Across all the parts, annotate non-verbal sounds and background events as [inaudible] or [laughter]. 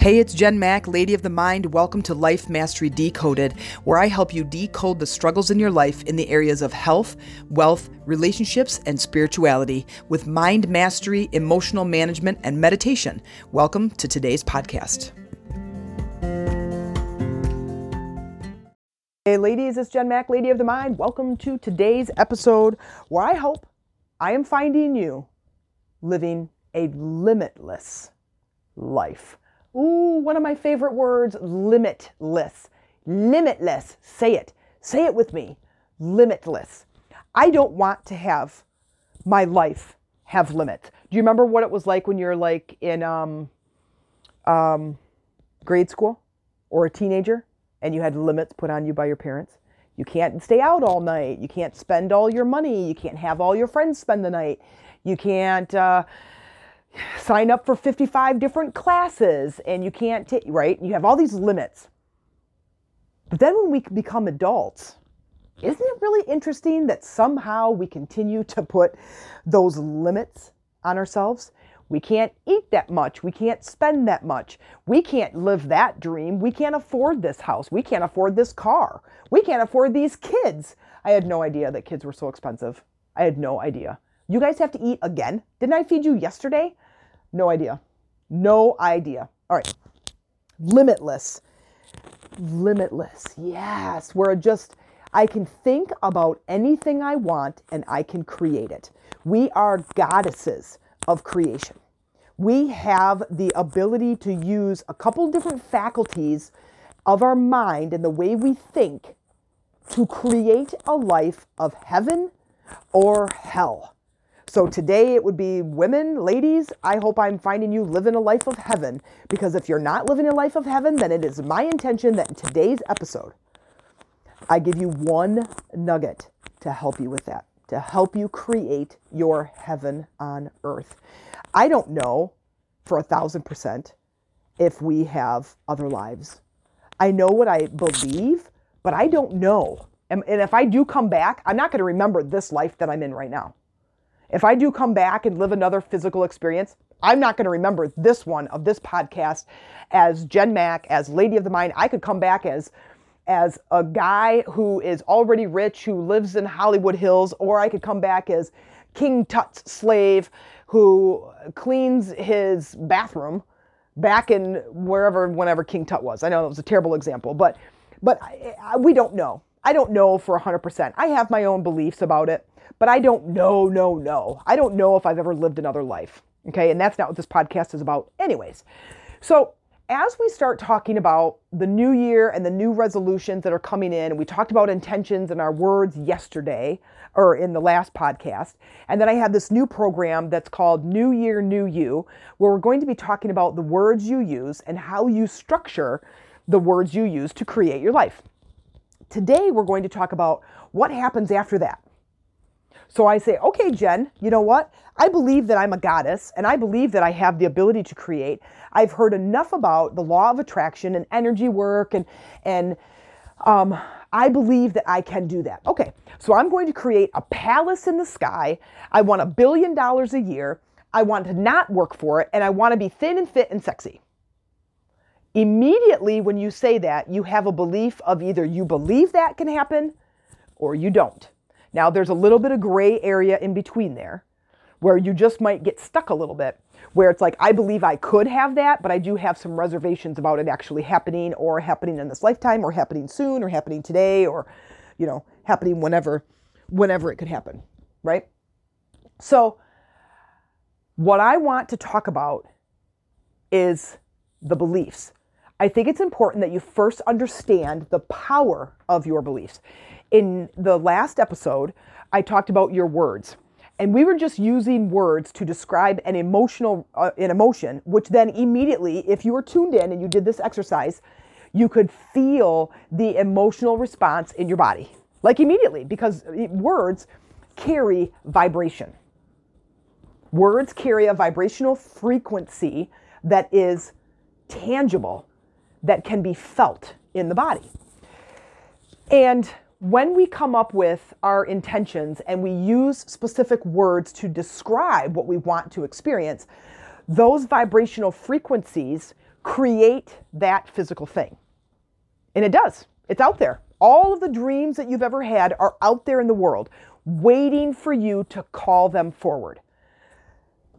Hey, it's Jen Mack, Lady of the Mind. Welcome to Life Mastery Decoded, where I help you decode the struggles in your life in the areas of health, wealth, relationships, and spirituality with mind mastery, emotional management, and meditation. Welcome to today's podcast. Hey, ladies, it's Jen Mack, Lady of the Mind. Welcome to today's episode where I hope I am finding you living a limitless life. Ooh, one of my favorite words limitless. Limitless. Say it. Say it with me. Limitless. I don't want to have my life have limits. Do you remember what it was like when you're like in um, um, grade school or a teenager and you had limits put on you by your parents? You can't stay out all night. You can't spend all your money. You can't have all your friends spend the night. You can't. Uh, sign up for 55 different classes and you can't take, right? You have all these limits. But then when we become adults, isn't it really interesting that somehow we continue to put those limits on ourselves? We can't eat that much. We can't spend that much. We can't live that dream. We can't afford this house. We can't afford this car. We can't afford these kids. I had no idea that kids were so expensive. I had no idea. You guys have to eat again? Didn't I feed you yesterday? No idea. No idea. All right. Limitless. Limitless. Yes. Where just I can think about anything I want and I can create it. We are goddesses of creation. We have the ability to use a couple different faculties of our mind and the way we think to create a life of heaven or hell. So today it would be women, ladies, I hope I'm finding you living a life of heaven because if you're not living a life of heaven, then it is my intention that in today's episode, I give you one nugget to help you with that, to help you create your heaven on earth. I don't know for a thousand percent if we have other lives. I know what I believe, but I don't know. And, and if I do come back, I'm not going to remember this life that I'm in right now. If I do come back and live another physical experience, I'm not going to remember this one of this podcast as Jen Mack, as Lady of the Mind. I could come back as as a guy who is already rich, who lives in Hollywood Hills, or I could come back as King Tut's slave who cleans his bathroom back in wherever, whenever King Tut was. I know that was a terrible example, but but I, I, we don't know. I don't know for 100%. I have my own beliefs about it. But I don't know, no, no. I don't know if I've ever lived another life. Okay. And that's not what this podcast is about, anyways. So, as we start talking about the new year and the new resolutions that are coming in, we talked about intentions and our words yesterday or in the last podcast. And then I have this new program that's called New Year, New You, where we're going to be talking about the words you use and how you structure the words you use to create your life. Today, we're going to talk about what happens after that. So I say, okay, Jen, you know what? I believe that I'm a goddess and I believe that I have the ability to create. I've heard enough about the law of attraction and energy work and, and, um, I believe that I can do that. Okay, so I'm going to create a palace in the sky. I want a billion dollars a year. I want to not work for it, and I want to be thin and fit and sexy. Immediately, when you say that, you have a belief of either you believe that can happen or you don't. Now, there's a little bit of gray area in between there where you just might get stuck a little bit, where it's like, I believe I could have that, but I do have some reservations about it actually happening or happening in this lifetime or happening soon or happening today or, you know, happening whenever, whenever it could happen, right? So, what I want to talk about is the beliefs. I think it's important that you first understand the power of your beliefs in the last episode, I talked about your words. And we were just using words to describe an emotional uh, an emotion, which then immediately, if you were tuned in and you did this exercise, you could feel the emotional response in your body. Like immediately, because words carry vibration. Words carry a vibrational frequency that is tangible, that can be felt in the body. And when we come up with our intentions and we use specific words to describe what we want to experience, those vibrational frequencies create that physical thing. And it does, it's out there. All of the dreams that you've ever had are out there in the world, waiting for you to call them forward.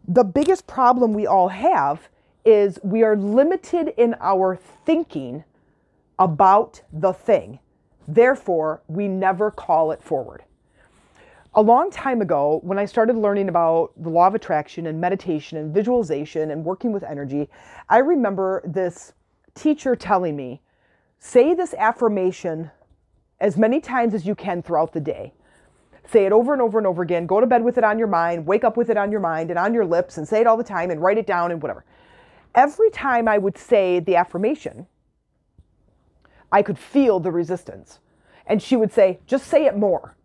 The biggest problem we all have is we are limited in our thinking about the thing. Therefore, we never call it forward. A long time ago, when I started learning about the law of attraction and meditation and visualization and working with energy, I remember this teacher telling me, say this affirmation as many times as you can throughout the day. Say it over and over and over again. Go to bed with it on your mind, wake up with it on your mind and on your lips, and say it all the time and write it down and whatever. Every time I would say the affirmation, I could feel the resistance. And she would say, just say it more.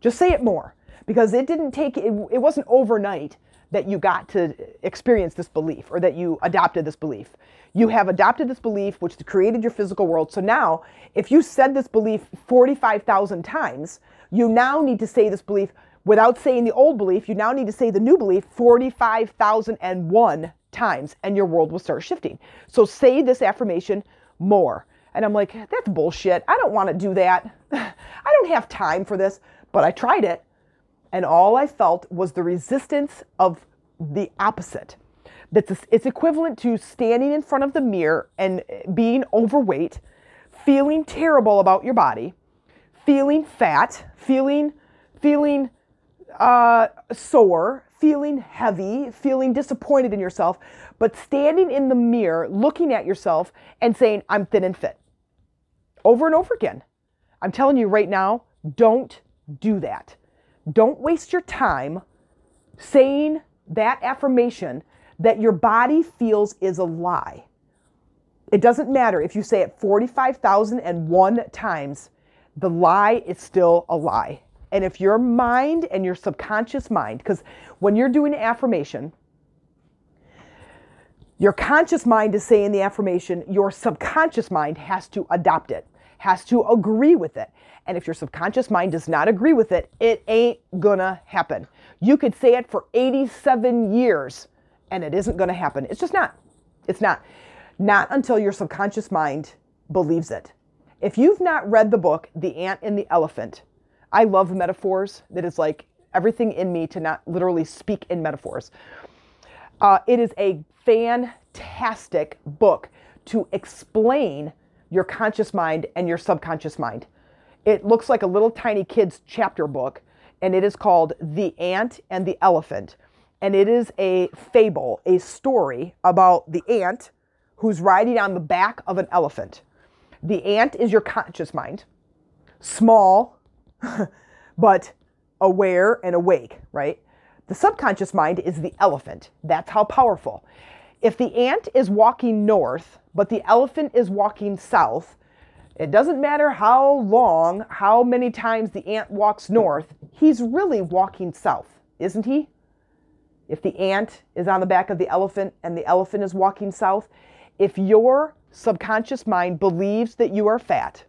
Just say it more. Because it didn't take, it, it wasn't overnight that you got to experience this belief or that you adopted this belief. You have adopted this belief, which created your physical world. So now, if you said this belief 45,000 times, you now need to say this belief without saying the old belief. You now need to say the new belief 45,001 times, and your world will start shifting. So say this affirmation more. And I'm like, that's bullshit. I don't want to do that. [laughs] I don't have time for this. But I tried it, and all I felt was the resistance of the opposite. That's it's equivalent to standing in front of the mirror and being overweight, feeling terrible about your body, feeling fat, feeling feeling uh, sore, feeling heavy, feeling disappointed in yourself, but standing in the mirror, looking at yourself and saying, I'm thin and fit. Over and over again. I'm telling you right now, don't do that. Don't waste your time saying that affirmation that your body feels is a lie. It doesn't matter if you say it 45,001 times, the lie is still a lie. And if your mind and your subconscious mind, because when you're doing affirmation, your conscious mind is saying the affirmation, your subconscious mind has to adopt it, has to agree with it. And if your subconscious mind does not agree with it, it ain't gonna happen. You could say it for 87 years and it isn't gonna happen. It's just not. It's not. Not until your subconscious mind believes it. If you've not read the book, The Ant and the Elephant, I love metaphors. That is like everything in me to not literally speak in metaphors. Uh, it is a fantastic book to explain your conscious mind and your subconscious mind. It looks like a little tiny kid's chapter book, and it is called The Ant and the Elephant. And it is a fable, a story about the ant who's riding on the back of an elephant. The ant is your conscious mind, small, [laughs] but aware and awake, right? The subconscious mind is the elephant. That's how powerful. If the ant is walking north, but the elephant is walking south, it doesn't matter how long, how many times the ant walks north, he's really walking south, isn't he? If the ant is on the back of the elephant and the elephant is walking south, if your subconscious mind believes that you are fat,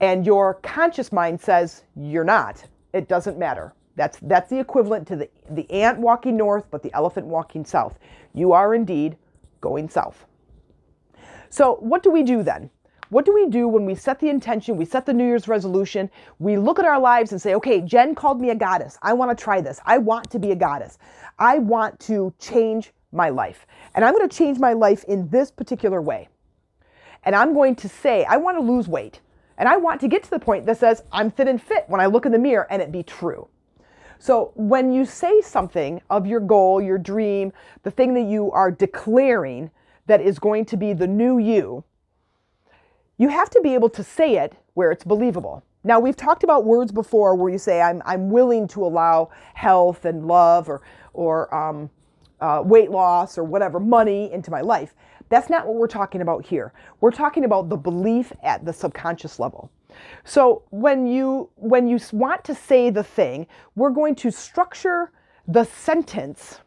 and your conscious mind says you're not, it doesn't matter. That's, that's the equivalent to the, the ant walking north, but the elephant walking south. You are indeed going south. So, what do we do then? What do we do when we set the intention, we set the New Year's resolution, we look at our lives and say, okay, Jen called me a goddess. I want to try this. I want to be a goddess. I want to change my life. And I'm going to change my life in this particular way. And I'm going to say, I want to lose weight. And I want to get to the point that says, I'm thin and fit when I look in the mirror and it be true. So when you say something of your goal, your dream, the thing that you are declaring that is going to be the new you, you have to be able to say it where it's believable. Now, we've talked about words before where you say, I'm, I'm willing to allow health and love or, or um, uh, weight loss or whatever, money into my life. That's not what we're talking about here. We're talking about the belief at the subconscious level. So when you when you want to say the thing, we're going to structure the sentence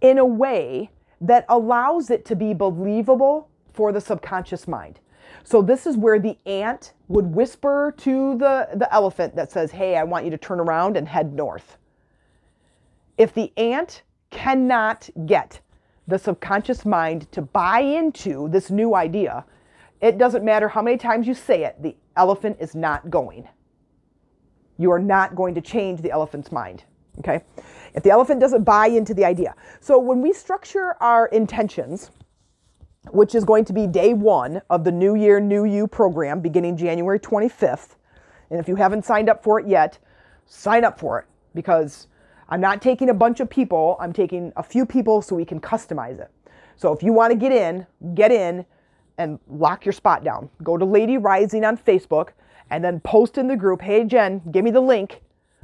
in a way that allows it to be believable for the subconscious mind. So this is where the ant would whisper to the, the elephant that says, Hey, I want you to turn around and head north. If the ant cannot get the subconscious mind to buy into this new idea, it doesn't matter how many times you say it, the elephant is not going. You are not going to change the elephant's mind. Okay? If the elephant doesn't buy into the idea. So when we structure our intentions, which is going to be day one of the New Year, New You program beginning January 25th. And if you haven't signed up for it yet, sign up for it because I'm not taking a bunch of people, I'm taking a few people so we can customize it. So if you want to get in, get in and lock your spot down. Go to Lady Rising on Facebook and then post in the group, hey Jen, give me the link,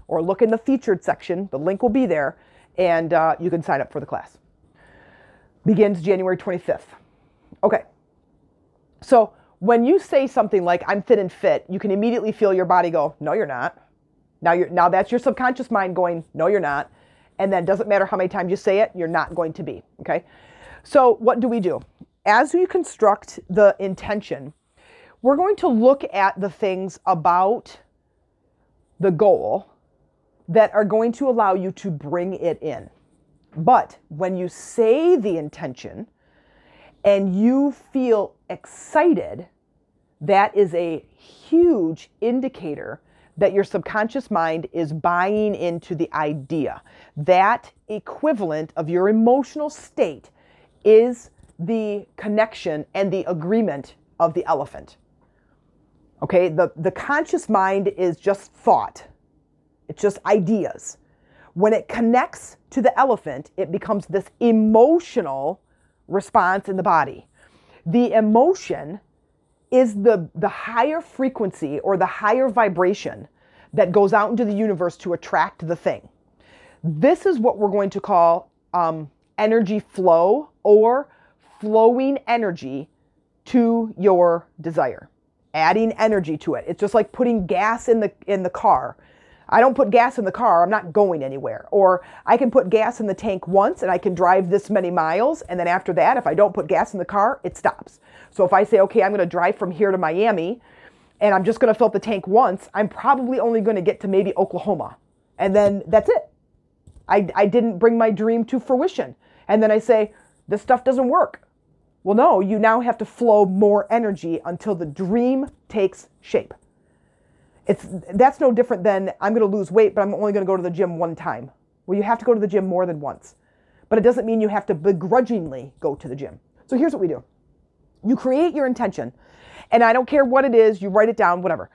or look in the featured section. The link will be there, and uh, you can sign up for the class. Begins January 25th. Okay. So when you say something like I'm thin and fit, you can immediately feel your body go, "No, you're not." Now you're now that's your subconscious mind going, "No, you're not." And then doesn't matter how many times you say it, you're not going to be, okay? So what do we do? As we construct the intention, we're going to look at the things about the goal that are going to allow you to bring it in. But when you say the intention, and you feel excited, that is a huge indicator that your subconscious mind is buying into the idea. That equivalent of your emotional state is the connection and the agreement of the elephant. Okay, the, the conscious mind is just thought, it's just ideas. When it connects to the elephant, it becomes this emotional response in the body. The emotion is the, the higher frequency or the higher vibration that goes out into the universe to attract the thing. This is what we're going to call um, energy flow or flowing energy to your desire, adding energy to it. It's just like putting gas in the in the car. I don't put gas in the car, I'm not going anywhere. Or I can put gas in the tank once and I can drive this many miles. And then after that, if I don't put gas in the car, it stops. So if I say, okay, I'm going to drive from here to Miami and I'm just going to fill up the tank once, I'm probably only going to get to maybe Oklahoma. And then that's it. I, I didn't bring my dream to fruition. And then I say, this stuff doesn't work. Well, no, you now have to flow more energy until the dream takes shape. It's that's no different than I'm going to lose weight, but I'm only going to go to the gym one time. Well, you have to go to the gym more than once. But it doesn't mean you have to begrudgingly go to the gym. So here's what we do. You create your intention, and I don't care what it is, you write it down, whatever.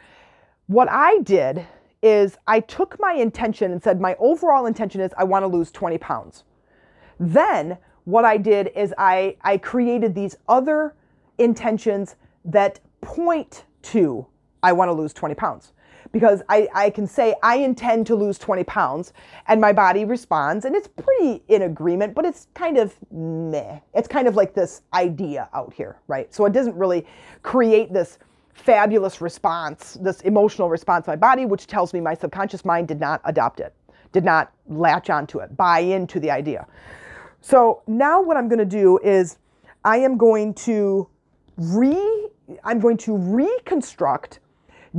What I did is I took my intention and said, my overall intention is I want to lose 20 pounds. Then what I did is I, I created these other intentions that point to I want to lose 20 pounds because I, I can say I intend to lose 20 pounds and my body responds and it's pretty in agreement, but it's kind of meh. It's kind of like this idea out here, right? So it doesn't really create this fabulous response, this emotional response my body, which tells me my subconscious mind did not adopt it, did not latch onto it, buy into the idea. So now what I'm going to do is I am going to re I'm going to reconstruct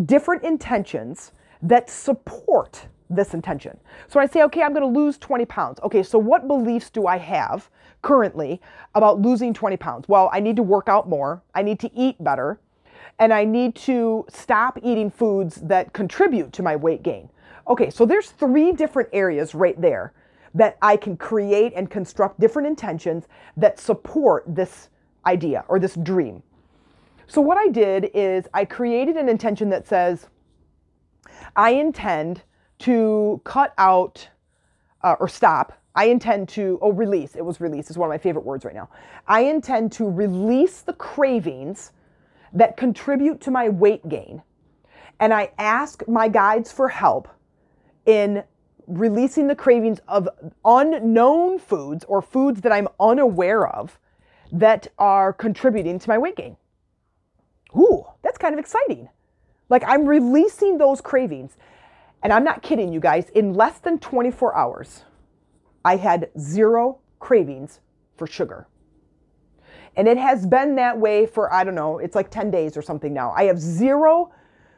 different intentions that support this intention. So I say, okay, I'm going to lose 20 pounds. Okay, so what beliefs do I have currently about losing 20 pounds? Well, I need to work out more, I need to eat better, and I need to stop eating foods that contribute to my weight gain. Okay, so there's three different areas right there that I can create and construct different intentions that support this idea or this dream. So, what I did is I created an intention that says, I intend to cut out uh, or stop. I intend to, oh, release. It was release, is one of my favorite words right now. I intend to release the cravings that contribute to my weight gain. And I ask my guides for help in releasing the cravings of unknown foods or foods that I'm unaware of that are contributing to my weight gain ooh, that's kind of exciting. Like I'm releasing those cravings. And I'm not kidding you guys, in less than 24 hours, I had zero cravings for sugar. And it has been that way for, I don't know, it's like 10 days or something now. I have zero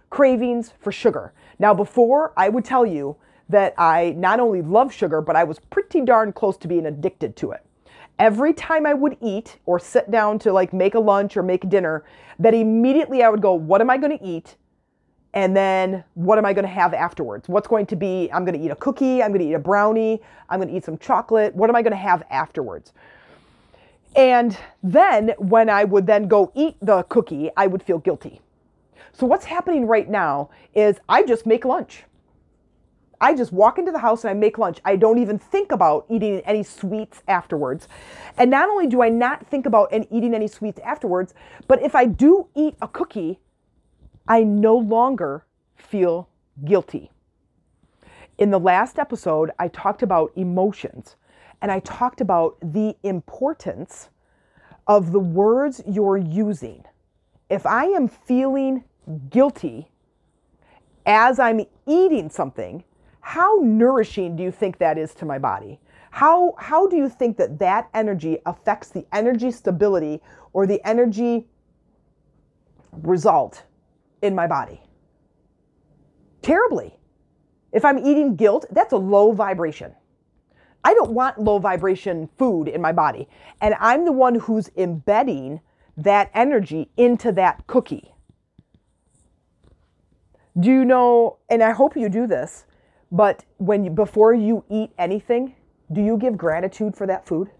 cravings for sugar. Now, before, I would tell you that I not only love sugar, but I was pretty darn close to being addicted to it. every time I would eat or sit down to like make a lunch or make dinner, that immediately I would go, What am I going to eat? And then what am I going to have afterwards? What's going to be, I'm going to eat a cookie, I'm going to eat a brownie, I'm going to eat some chocolate. What am I going to have afterwards? And then when I would then go eat the cookie, I would feel guilty. So what's happening right now is I just make lunch. I just walk into the house and I make lunch. I don't even think about eating any sweets afterwards. And not only do I not think about and eating any sweets afterwards, but if I do eat a cookie, I no longer feel guilty. In the last episode, I talked about emotions and I talked about the importance of the words you're using. If I am feeling guilty as I'm eating something, how nourishing do you think that is to my body? How, how do you think that that energy affects the energy stability or the energy result in my body? Terribly. If I'm eating guilt, that's a low vibration. I don't want low vibration food in my body. And I'm the one who's embedding that energy into that cookie. Do you know, and I hope you do this, but when you, before you eat anything, do you give gratitude for that food?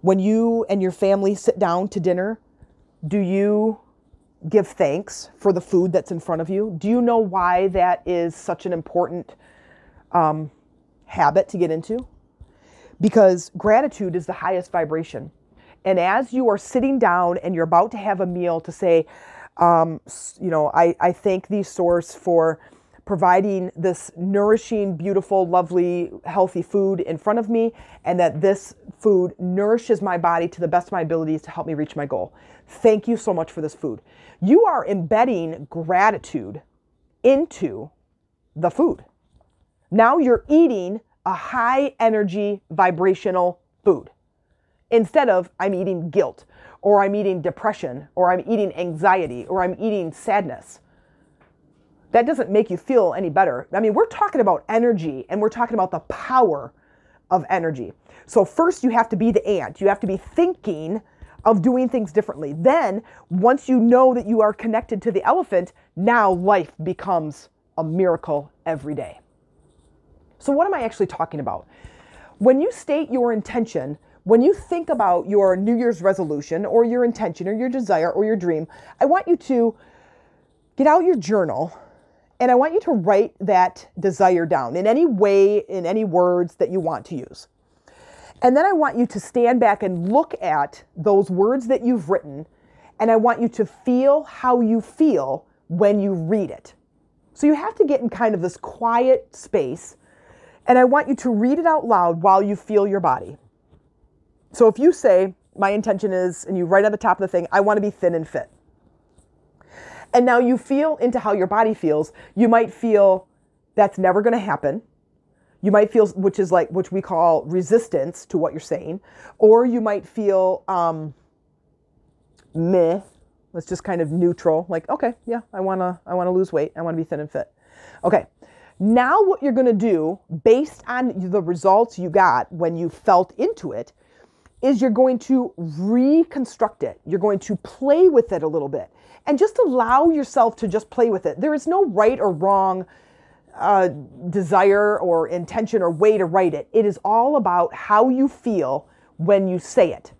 When you and your family sit down to dinner, do you give thanks for the food that's in front of you? Do you know why that is such an important um, habit to get into? Because gratitude is the highest vibration. And as you are sitting down and you're about to have a meal, to say, um, you know, I, I thank the source, for providing this nourishing, beautiful, lovely, healthy food in front of me, and that this food nourishes my body to the best of my abilities to help me reach my goal. Thank you so much for this food. You are embedding gratitude into the food. Now you're eating a high energy vibrational food instead of I'm eating guilt or I'm eating depression or I'm eating anxiety or I'm eating sadness that doesn't make you feel any better. I mean, we're talking about energy and we're talking about the power of energy. So, first, you have to be the ant. You have to be thinking of doing things differently. Then, once you know that you are connected to the elephant, now life becomes a miracle every day. So, what am I actually talking about? When you state your intention, when you think about your New Year's resolution or your intention or your desire or your dream, I want you to get out your journal and I want you to write that desire down in any way, in any words that you want to use. And then I want you to stand back and look at those words that you've written, and I want you to feel how you feel when you read it. So you have to get in kind of this quiet space, and I want you to read it out loud while you feel your body. So if you say, My intention is, and you write at the top of the thing, I want to be thin and fit. And now you feel into how your body feels. You might feel that's never going to happen. You might feel, which is like, which we call resistance to what you're saying. Or you might feel um, meh. It's just kind of neutral. Like, okay, yeah, I want to, I want to lose weight. I want to be thin and fit. Okay. Now what you're going to do based on the results you got when you felt into it is you're going to reconstruct it. You're going to play with it a little bit and just allow yourself to just play with it. There is no right or wrong uh, desire or intention or way to write it. It is all about how you feel when you say it.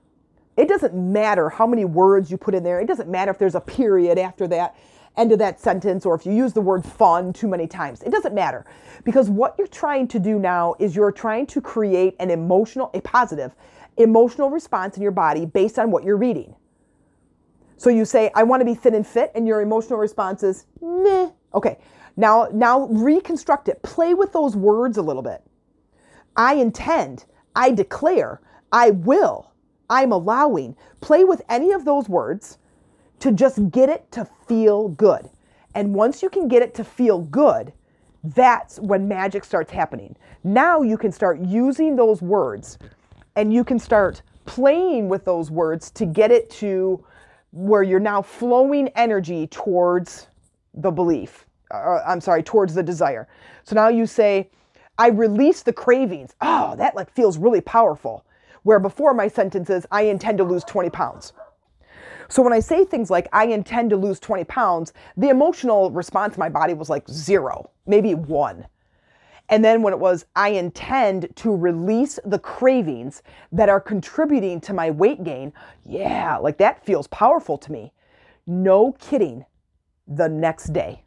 It doesn't matter how many words you put in there. It doesn't matter if there's a period after that end of that sentence or if you use the word fun too many times. It doesn't matter because what you're trying to do now is you're trying to create an emotional, a positive emotional response in your body based on what you're reading. So you say, I want to be thin and fit, and your emotional response is, meh. Okay, now, now reconstruct it. Play with those words a little bit. I intend, I declare, I will, I'm allowing. Play with any of those words to just get it to feel good. And once you can get it to feel good, that's when magic starts happening. Now you can start using those words and you can start playing with those words to get it to where you're now flowing energy towards the belief. Uh, I'm sorry, towards the desire. So now you say, I release the cravings. Oh, that like feels really powerful. where before my sentence is, I intend to lose 20 pounds. So when I say things like, I intend to lose 20 pounds, the emotional response in my body was like zero, maybe one. And then when it was, I intend to release the cravings that are contributing to my weight gain, yeah, like that feels powerful to me. No kidding. The next day,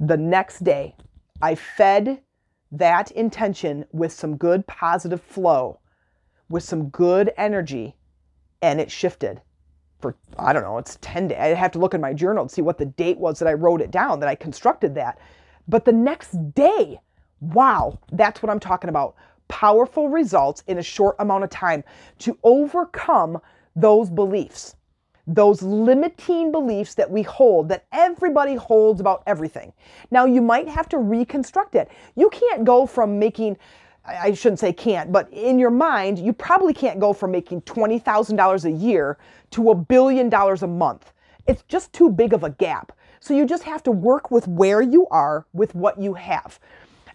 the next day, I fed that intention with some good positive flow, with some good energy, and it shifted for, I don't know, it's 10 days. I have to look in my journal to see what the date was that I wrote it down, that I constructed that. But the next day, wow, that's what I'm talking about. Powerful results in a short amount of time to overcome those beliefs, those limiting beliefs that we hold, that everybody holds about everything. Now, you might have to reconstruct it. You can't go from making I shouldn't say can't, but in your mind, you probably can't go from making $20,000 a year to a billion dollars a month. It's just too big of a gap. So you just have to work with where you are with what you have.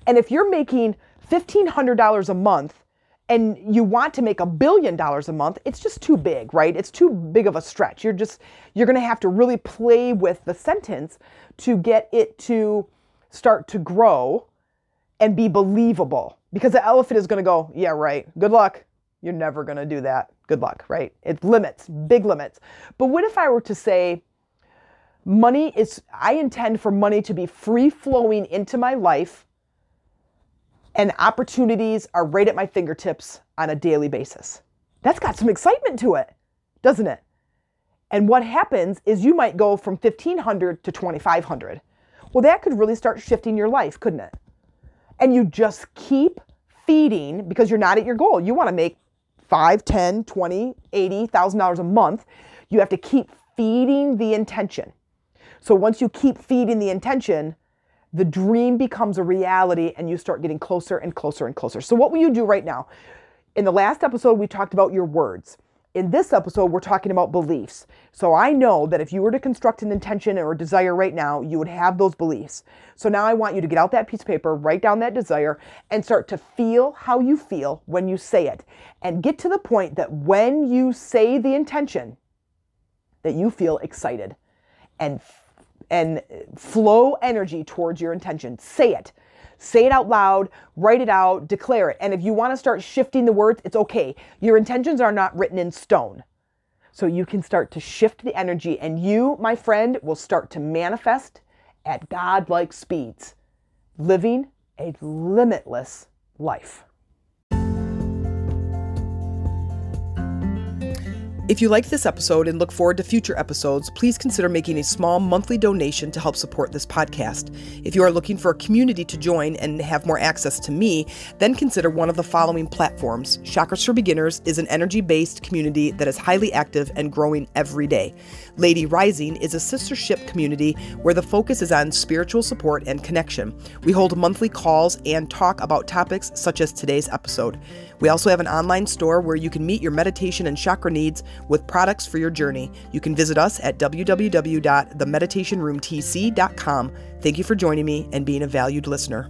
And if you're making $1,500 a month and you want to make a billion dollars a month, it's just too big, right? It's too big of a stretch. You're just, you're going to have to really play with the sentence to get it to start to grow and be believable because the elephant is going to go, yeah, right. Good luck. You're never going to do that. Good luck, right? It limits, big limits. But what if I were to say, money is, I intend for money to be free flowing into my life and opportunities are right at my fingertips on a daily basis. That's got some excitement to it, doesn't it? And what happens is you might go from 1500 to 2500. Well, that could really start shifting your life, couldn't it? and you just keep feeding because you're not at your goal. You want to make 5, 10, 20, 80,000 dollars a month. You have to keep feeding the intention. So once you keep feeding the intention, the dream becomes a reality and you start getting closer and closer and closer. So what will you do right now? In the last episode we talked about your words in this episode, we're talking about beliefs. So I know that if you were to construct an intention or a desire right now, you would have those beliefs. So now I want you to get out that piece of paper, write down that desire, and start to feel how you feel when you say it. And get to the point that when you say the intention, that you feel excited and and flow energy towards your intention. Say it. Say it out loud, write it out, declare it. And if you want to start shifting the words, it's okay. Your intentions are not written in stone. So you can start to shift the energy, and you, my friend, will start to manifest at God-like speeds, living a limitless life. If you liked this episode and look forward to future episodes, please consider making a small monthly donation to help support this podcast. If you are looking for a community to join and have more access to me, then consider one of the following platforms. Chakras for Beginners is an energy based community that is highly active and growing every day. Lady Rising is a sistership community where the focus is on spiritual support and connection. We hold monthly calls and talk about topics such as today's episode. We also have an online store where you can meet your meditation and chakra needs with products for your journey. You can visit us at www.themeditationroomtc.com. Thank you for joining me and being a valued listener.